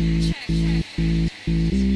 Check, check.